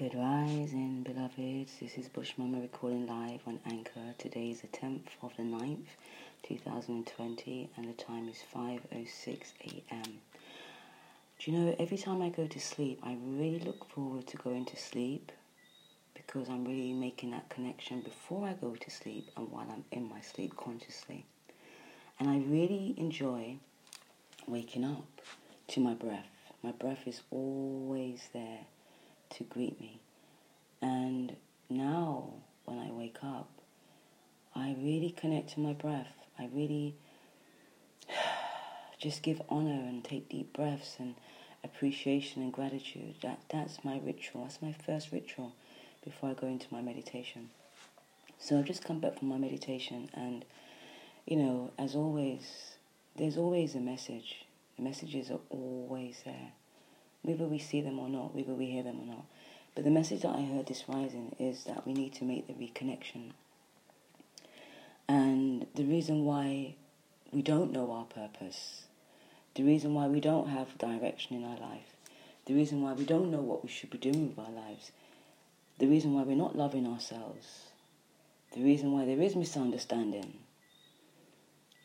Good rising, beloveds. This is Bush Mama recording live on Anchor. Today is the 10th of the 9th, 2020, and the time is 5.06 a.m. Do you know, every time I go to sleep, I really look forward to going to sleep because I'm really making that connection before I go to sleep and while I'm in my sleep consciously. And I really enjoy waking up to my breath. My breath is always there to greet me. And now, when I wake up, I really connect to my breath. I really just give honor and take deep breaths and appreciation and gratitude. That that's my ritual. That's my first ritual before I go into my meditation. So I've just come back from my meditation and you know, as always, there's always a message. The messages are always there whether we see them or not, whether we hear them or not. But the message that I heard this rising is that we need to make the reconnection. And the reason why we don't know our purpose, the reason why we don't have direction in our life, the reason why we don't know what we should be doing with our lives, the reason why we're not loving ourselves, the reason why there is misunderstanding.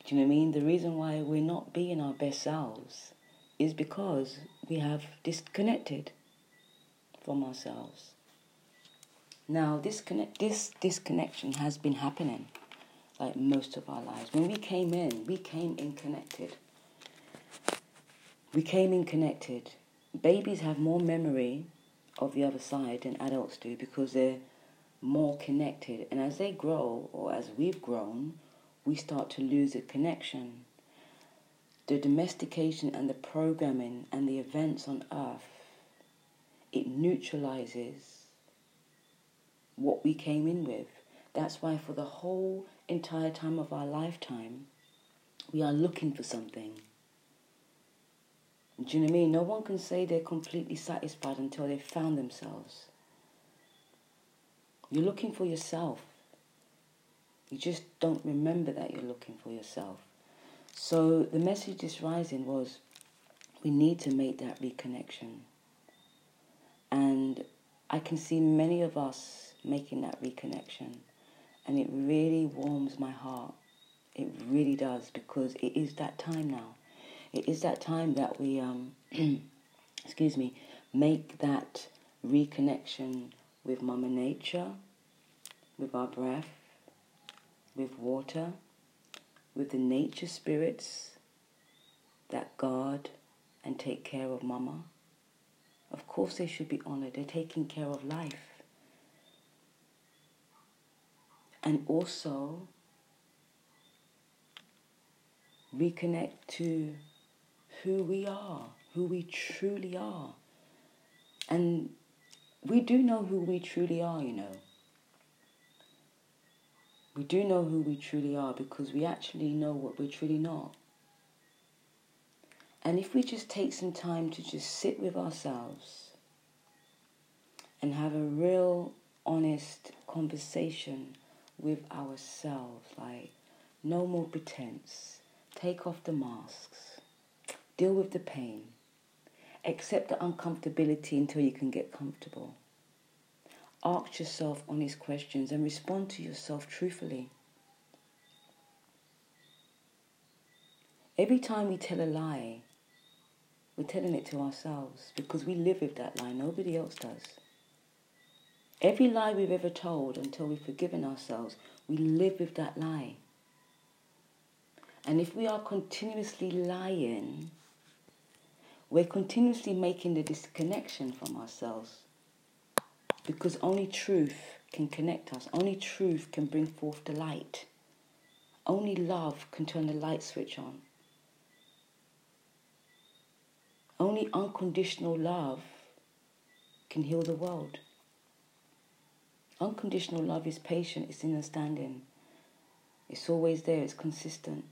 Do you know what I mean? The reason why we're not being our best selves is because we have disconnected from ourselves. Now, this, connect, this disconnection has been happening like most of our lives. When we came in, we came in connected. We came in connected. Babies have more memory of the other side than adults do because they're more connected. And as they grow, or as we've grown, we start to lose a connection the domestication and the programming and the events on earth, it neutralizes what we came in with. That's why, for the whole entire time of our lifetime, we are looking for something. Do you know what I mean? No one can say they're completely satisfied until they've found themselves. You're looking for yourself. You just don't remember that you're looking for yourself. So the message this rising was we need to make that reconnection. And I can see many of us making that reconnection. And it really warms my heart. It really does because it is that time now. It is that time that we, um, excuse me, make that reconnection with Mama Nature, with our breath, with water with the nature spirits that guard and take care of Mama. Of course, they should be honored. They're taking care of life. And also, reconnect to who we are, who we truly are. And we do know who we truly are, you know. We do know who we truly are because we actually know what we're truly not. And if we just take some time to just sit with ourselves and have a real honest conversation with ourselves, like no more pretense, take off the masks, deal with the pain, accept the uncomfortability until you can get comfortable ask yourself honest questions and respond to yourself truthfully. Every time we tell a lie, we're telling it to ourselves because we live with that lie. Nobody else does. Every lie we've ever told until we've forgiven ourselves, we live with that lie. And if we are continuously lying, we're continuously making the disconnection from ourselves. Because only truth can connect us, only truth can bring forth the light. Only love can turn the light switch on. Only unconditional love can heal the world. Unconditional love is patient, it's understanding. It's always there, it's consistent.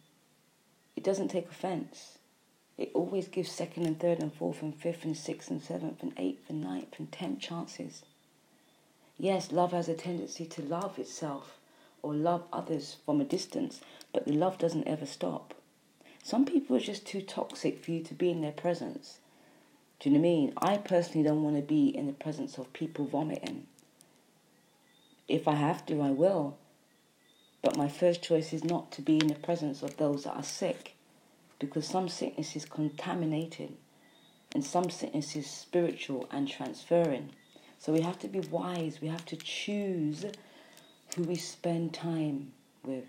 It doesn't take offense. It always gives second and third and fourth and fifth and sixth and seventh and eighth and ninth and tenth chances. Yes, love has a tendency to love itself or love others from a distance, but the love doesn't ever stop. Some people are just too toxic for you to be in their presence. Do you know what I mean? I personally don't want to be in the presence of people vomiting. If I have to, I will. But my first choice is not to be in the presence of those that are sick because some sickness is contaminated and some sickness is spiritual and transferring. So we have to be wise. We have to choose who we spend time with.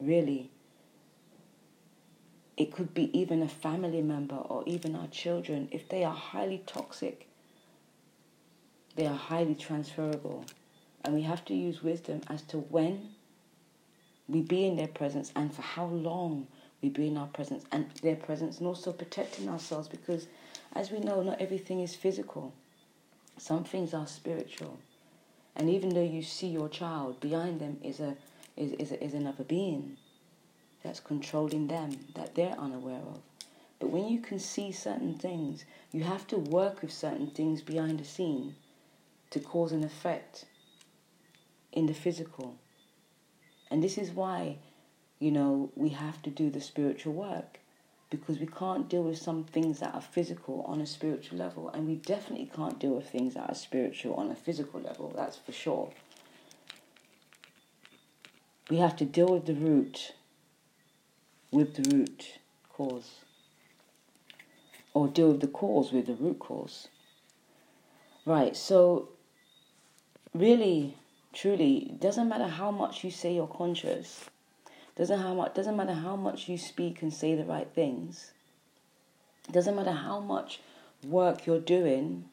Really. It could be even a family member or even our children. If they are highly toxic, they are highly transferable. And we have to use wisdom as to when we be in their presence and for how long we be in our presence and their presence and also protecting ourselves because as we know not everything is physical some things are spiritual. And even though you see your child behind them is a is, is, is another being that's controlling them that they're unaware of. But when you can see certain things you have to work with certain things behind the scene to cause an effect in the physical. And this is why, you know, we have to do the spiritual work because we can't deal with some things that are physical on a spiritual level, and we definitely can't deal with things that are spiritual on a physical level, that's for sure. We have to deal with the root, with the root cause, or deal with the cause with the root cause. Right, so really, truly, doesn't matter how much you say you're conscious, doesn't how much doesn't matter how much you speak and say the right things. Doesn't matter how much work you're doing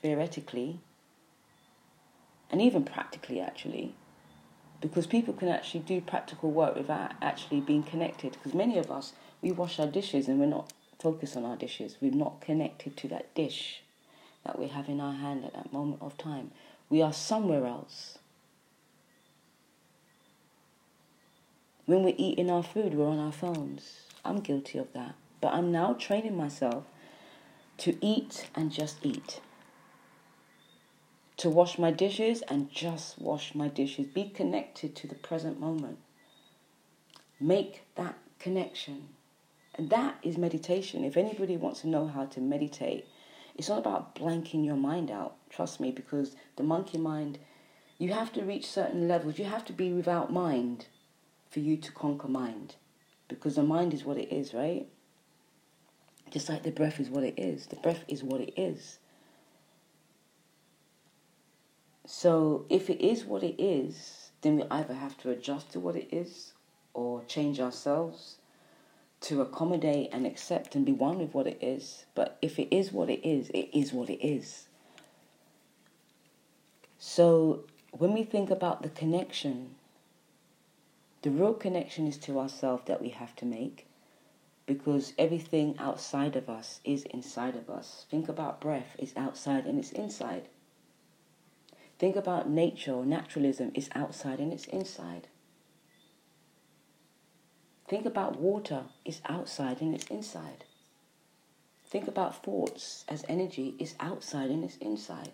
theoretically and even practically actually because people can actually do practical work without actually being connected. Because many of us we wash our dishes and we're not focused on our dishes. We're not connected to that dish that we have in our hand at that moment of time. We are somewhere else When we're eating our food, we're on our phones. I'm guilty of that. But I'm now training myself to eat and just eat. To wash my dishes and just wash my dishes. Be connected to the present moment. Make that connection. And that is meditation. If anybody wants to know how to meditate, it's not about blanking your mind out. Trust me, because the monkey mind, you have to reach certain levels. You have to be without mind for you to conquer mind. Because the mind is what it is, right? Just like the breath is what it is. The breath is what it is. So if it is what it is, then we either have to adjust to what it is or change ourselves to accommodate and accept and be one with what it is. But if it is what it is, it is what it is. So when we think about the connection the real connection is to ourselves that we have to make because everything outside of us is inside of us. Think about breath, it's outside and it's inside. Think about nature or naturalism, it's outside and it's inside. Think about water, it's outside and it's inside. Think about thoughts as energy, it's outside and it's inside.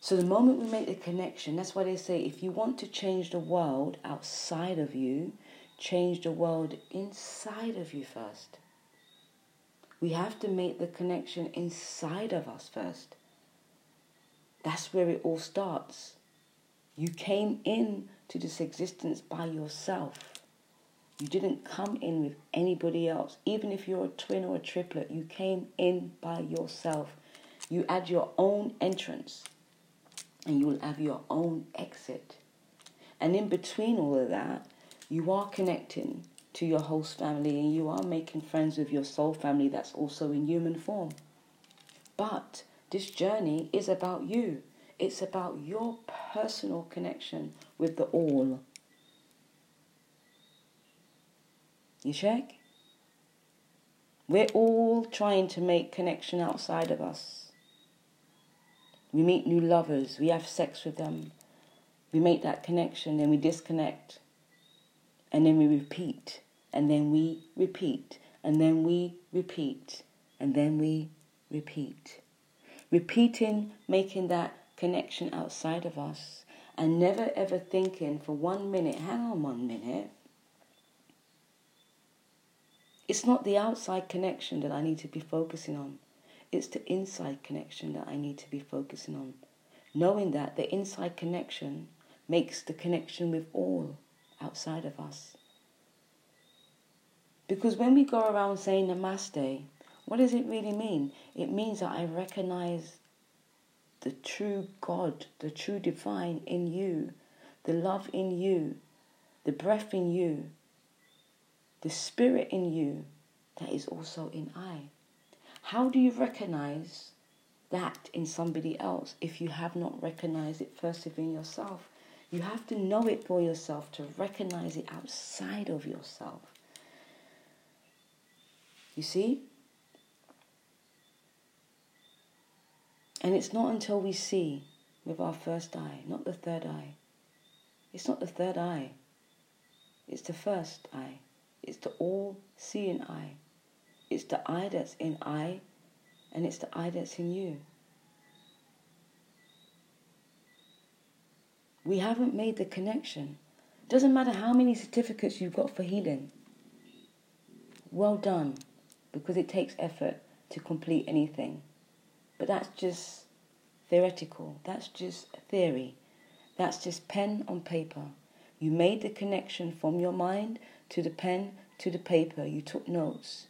So the moment we make the connection, that's why they say if you want to change the world outside of you, change the world inside of you first. We have to make the connection inside of us first. That's where it all starts. You came in to this existence by yourself. You didn't come in with anybody else. Even if you're a twin or a triplet, you came in by yourself. You add your own entrance and you will have your own exit. And in between all of that, you are connecting to your host family and you are making friends with your soul family that's also in human form. But this journey is about you. It's about your personal connection with the all. You check? We're all trying to make connection outside of us. We meet new lovers, we have sex with them, we make that connection, then we disconnect, and then we repeat, and then we repeat, and then we repeat, and then we repeat. Repeating, making that connection outside of us, and never ever thinking for one minute, hang on one minute. It's not the outside connection that I need to be focusing on. It's the inside connection that I need to be focusing on. Knowing that the inside connection makes the connection with all outside of us. Because when we go around saying Namaste, what does it really mean? It means that I recognize the true God, the true divine in you, the love in you, the breath in you, the spirit in you that is also in I. How do you recognize that in somebody else if you have not recognized it first within yourself? You have to know it for yourself to recognize it outside of yourself. You see? And it's not until we see with our first eye, not the third eye. It's not the third eye, it's the first eye. It's the all seeing eye. It's the eye that's in I, and it's the eye that's in you. We haven't made the connection. Doesn't matter how many certificates you've got for healing. Well done, because it takes effort to complete anything. But that's just theoretical. That's just theory. That's just pen on paper. You made the connection from your mind to the pen to the paper. You took notes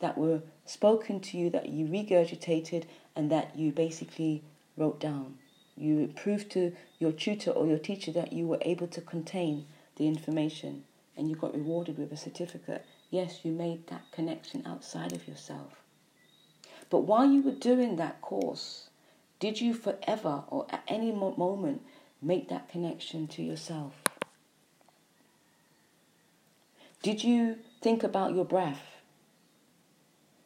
that were spoken to you, that you regurgitated, and that you basically wrote down. You proved to your tutor or your teacher that you were able to contain the information and you got rewarded with a certificate. Yes, you made that connection outside of yourself. But while you were doing that course, did you forever or at any moment make that connection to yourself? Did you think about your breath?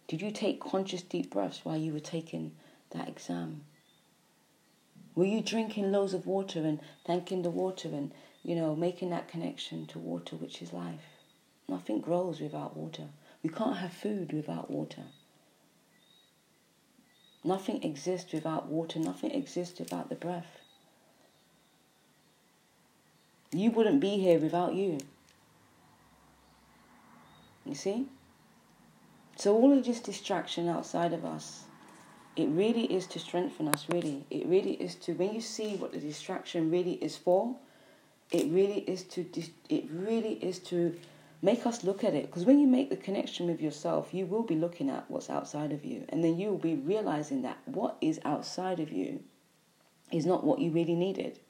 Did you take conscious deep breaths while you were taking that exam? Were you drinking loads of water and thanking the water and, you know, making that connection to water, which is life? Nothing grows without water. We can't have food without water. Nothing exists without water. Nothing exists without the breath. You wouldn't be here without you. You see? So all of this distraction outside of us, it really is to strengthen us, really. It really is to, when you see what the distraction really is for, it really is to, it really is to make us look at it. Because when you make the connection with yourself, you will be looking at what's outside of you. And then you will be realizing that what is outside of you is not what you really needed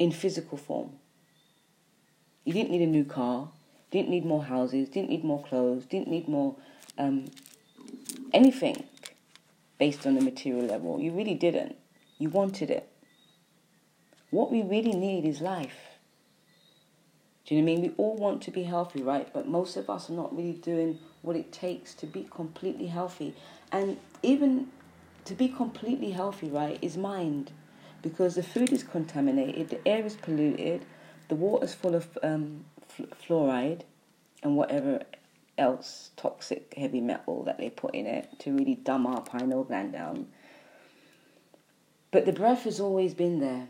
in physical form. You didn't need a new car didn't need more houses, didn't need more clothes, didn't need more um, anything based on the material level. You really didn't. You wanted it. What we really need is life. Do you know what I mean? We all want to be healthy, right? But most of us are not really doing what it takes to be completely healthy. And even to be completely healthy, right, is mind. Because the food is contaminated, the air is polluted, the water is full of um, fluoride and whatever else toxic heavy metal that they put in it to really dumb our pineal gland down. But the breath has always been there,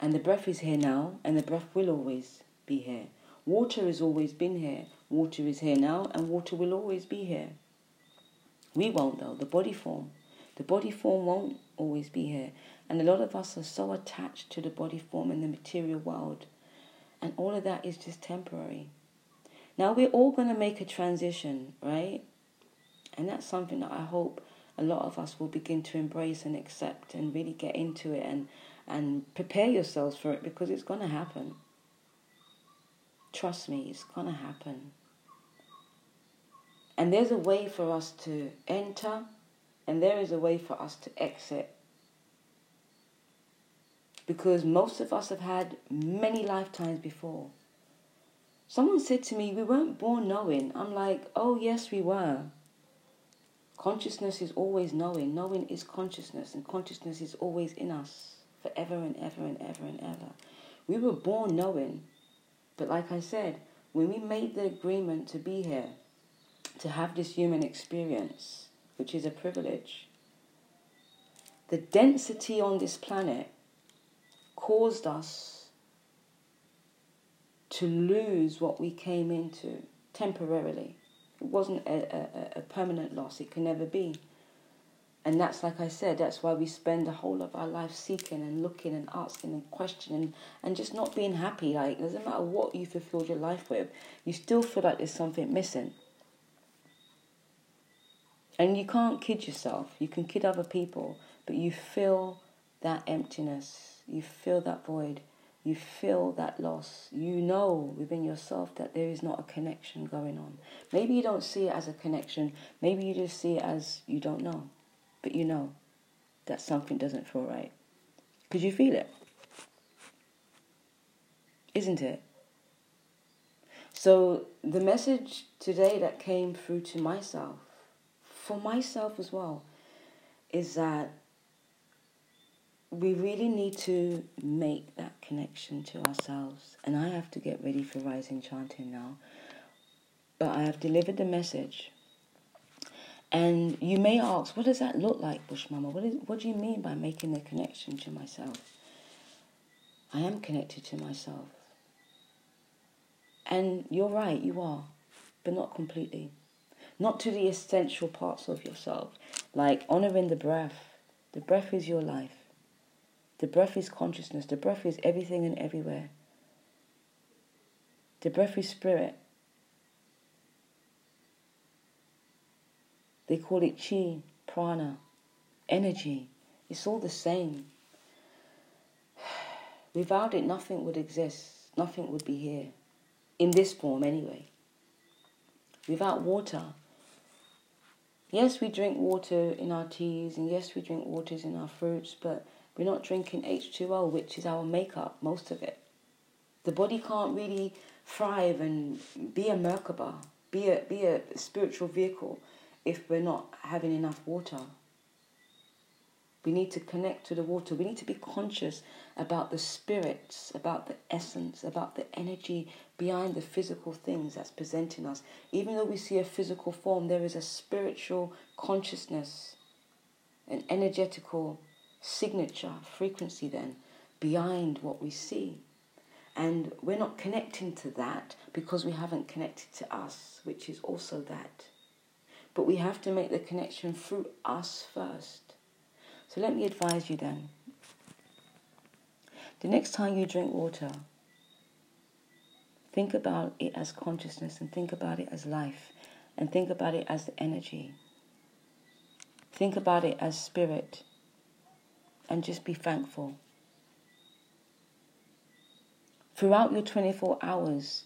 and the breath is here now, and the breath will always be here. Water has always been here, water is here now, and water will always be here. We won't, though, the body form. The body form won't always be here. And a lot of us are so attached to the body form in the material world and all of that is just temporary. Now we're all going to make a transition, right? And that's something that I hope a lot of us will begin to embrace and accept and really get into it and, and prepare yourselves for it because it's going to happen. Trust me, it's going to happen. And there's a way for us to enter, and there is a way for us to exit because most of us have had many lifetimes before. Someone said to me, We weren't born knowing. I'm like, Oh, yes, we were. Consciousness is always knowing. Knowing is consciousness, and consciousness is always in us forever and ever and ever and ever. We were born knowing. But like I said, when we made the agreement to be here, to have this human experience, which is a privilege, the density on this planet caused us to lose what we came into temporarily. It wasn't a, a, a permanent loss, it can never be. And that's like I said, that's why we spend the whole of our life seeking and looking and asking and questioning and just not being happy. Like, it doesn't matter what you fulfilled your life with, you still feel like there's something missing. And you can't kid yourself. You can kid other people, but you feel that emptiness. You feel that void. You feel that loss. You know within yourself that there is not a connection going on. Maybe you don't see it as a connection. Maybe you just see it as you don't know. But you know that something doesn't feel right. Because you feel it. Isn't it? So the message today that came through to myself, for myself as well, is that we really need to make that connection to ourselves. And I have to get ready for rising chanting now. But I have delivered the message. And you may ask, what does that look like, Bush Mama? What, is, what do you mean by making the connection to myself? I am connected to myself. And you're right, you are, but not completely. Not to the essential parts of yourself, like honoring the breath. The breath is your life. The breath is consciousness. The breath is everything and everywhere. The breath is spirit. They call it chi, prana, energy. It's all the same. Without it, nothing would exist. Nothing would be here. In this form, anyway. Without water, yes, we drink water in our teas, and yes, we drink waters in our fruits, but we're not drinking H2O, which is our makeup, most of it. The body can't really thrive and be a Merkaba, be a, be a spiritual vehicle if we're not having enough water. We need to connect to the water. We need to be conscious about the spirits, about the essence, about the energy behind the physical things that's presenting us. Even though we see a physical form, there is a spiritual consciousness, an energetical signature frequency then behind what we see. And we're not connecting to that because we haven't connected to us, which is also that. But we have to make the connection through us first. So let me advise you then. The next time you drink water, think about it as consciousness and think about it as life and think about it as the energy. Think about it as spirit and just be thankful. Throughout your 24 hours,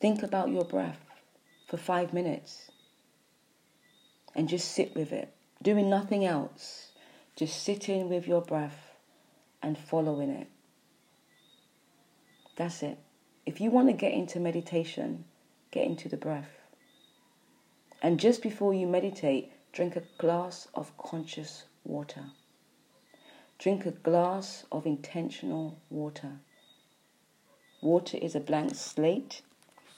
think about your breath for five minutes and just sit with it, doing nothing else, just sitting with your breath and following it. That's it. If you want to get into meditation, get into the breath. And just before you meditate, drink a glass of conscious water. Drink a glass of intentional water. Water is a blank slate.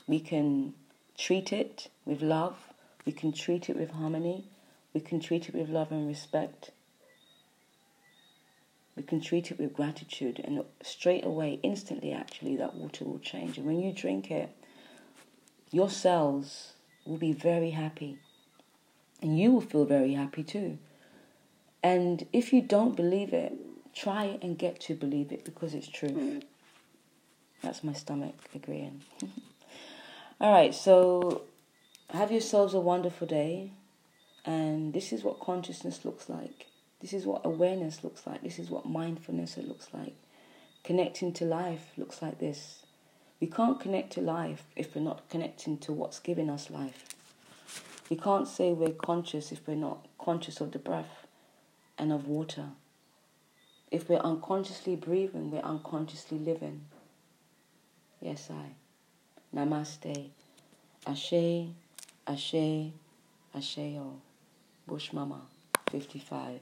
We can treat it with love. We can treat it with harmony. We can treat it with love and respect. We can treat it with gratitude, and straight away, instantly, actually, that water will change. And when you drink it, your cells will be very happy, and you will feel very happy too. And if you don't believe it, try and get to believe it because it's true. Mm. That's my stomach agreeing. All right, so have yourselves a wonderful day. And this is what consciousness looks like. This is what awareness looks like. This is what mindfulness looks like. Connecting to life looks like this. We can't connect to life if we're not connecting to what's giving us life. We can't say we're conscious if we're not conscious of the breath and of water. If we're unconsciously breathing, we're unconsciously living. Yes, I. Namaste. Ashe, Ashe, Asheo. Bush Mama, 55.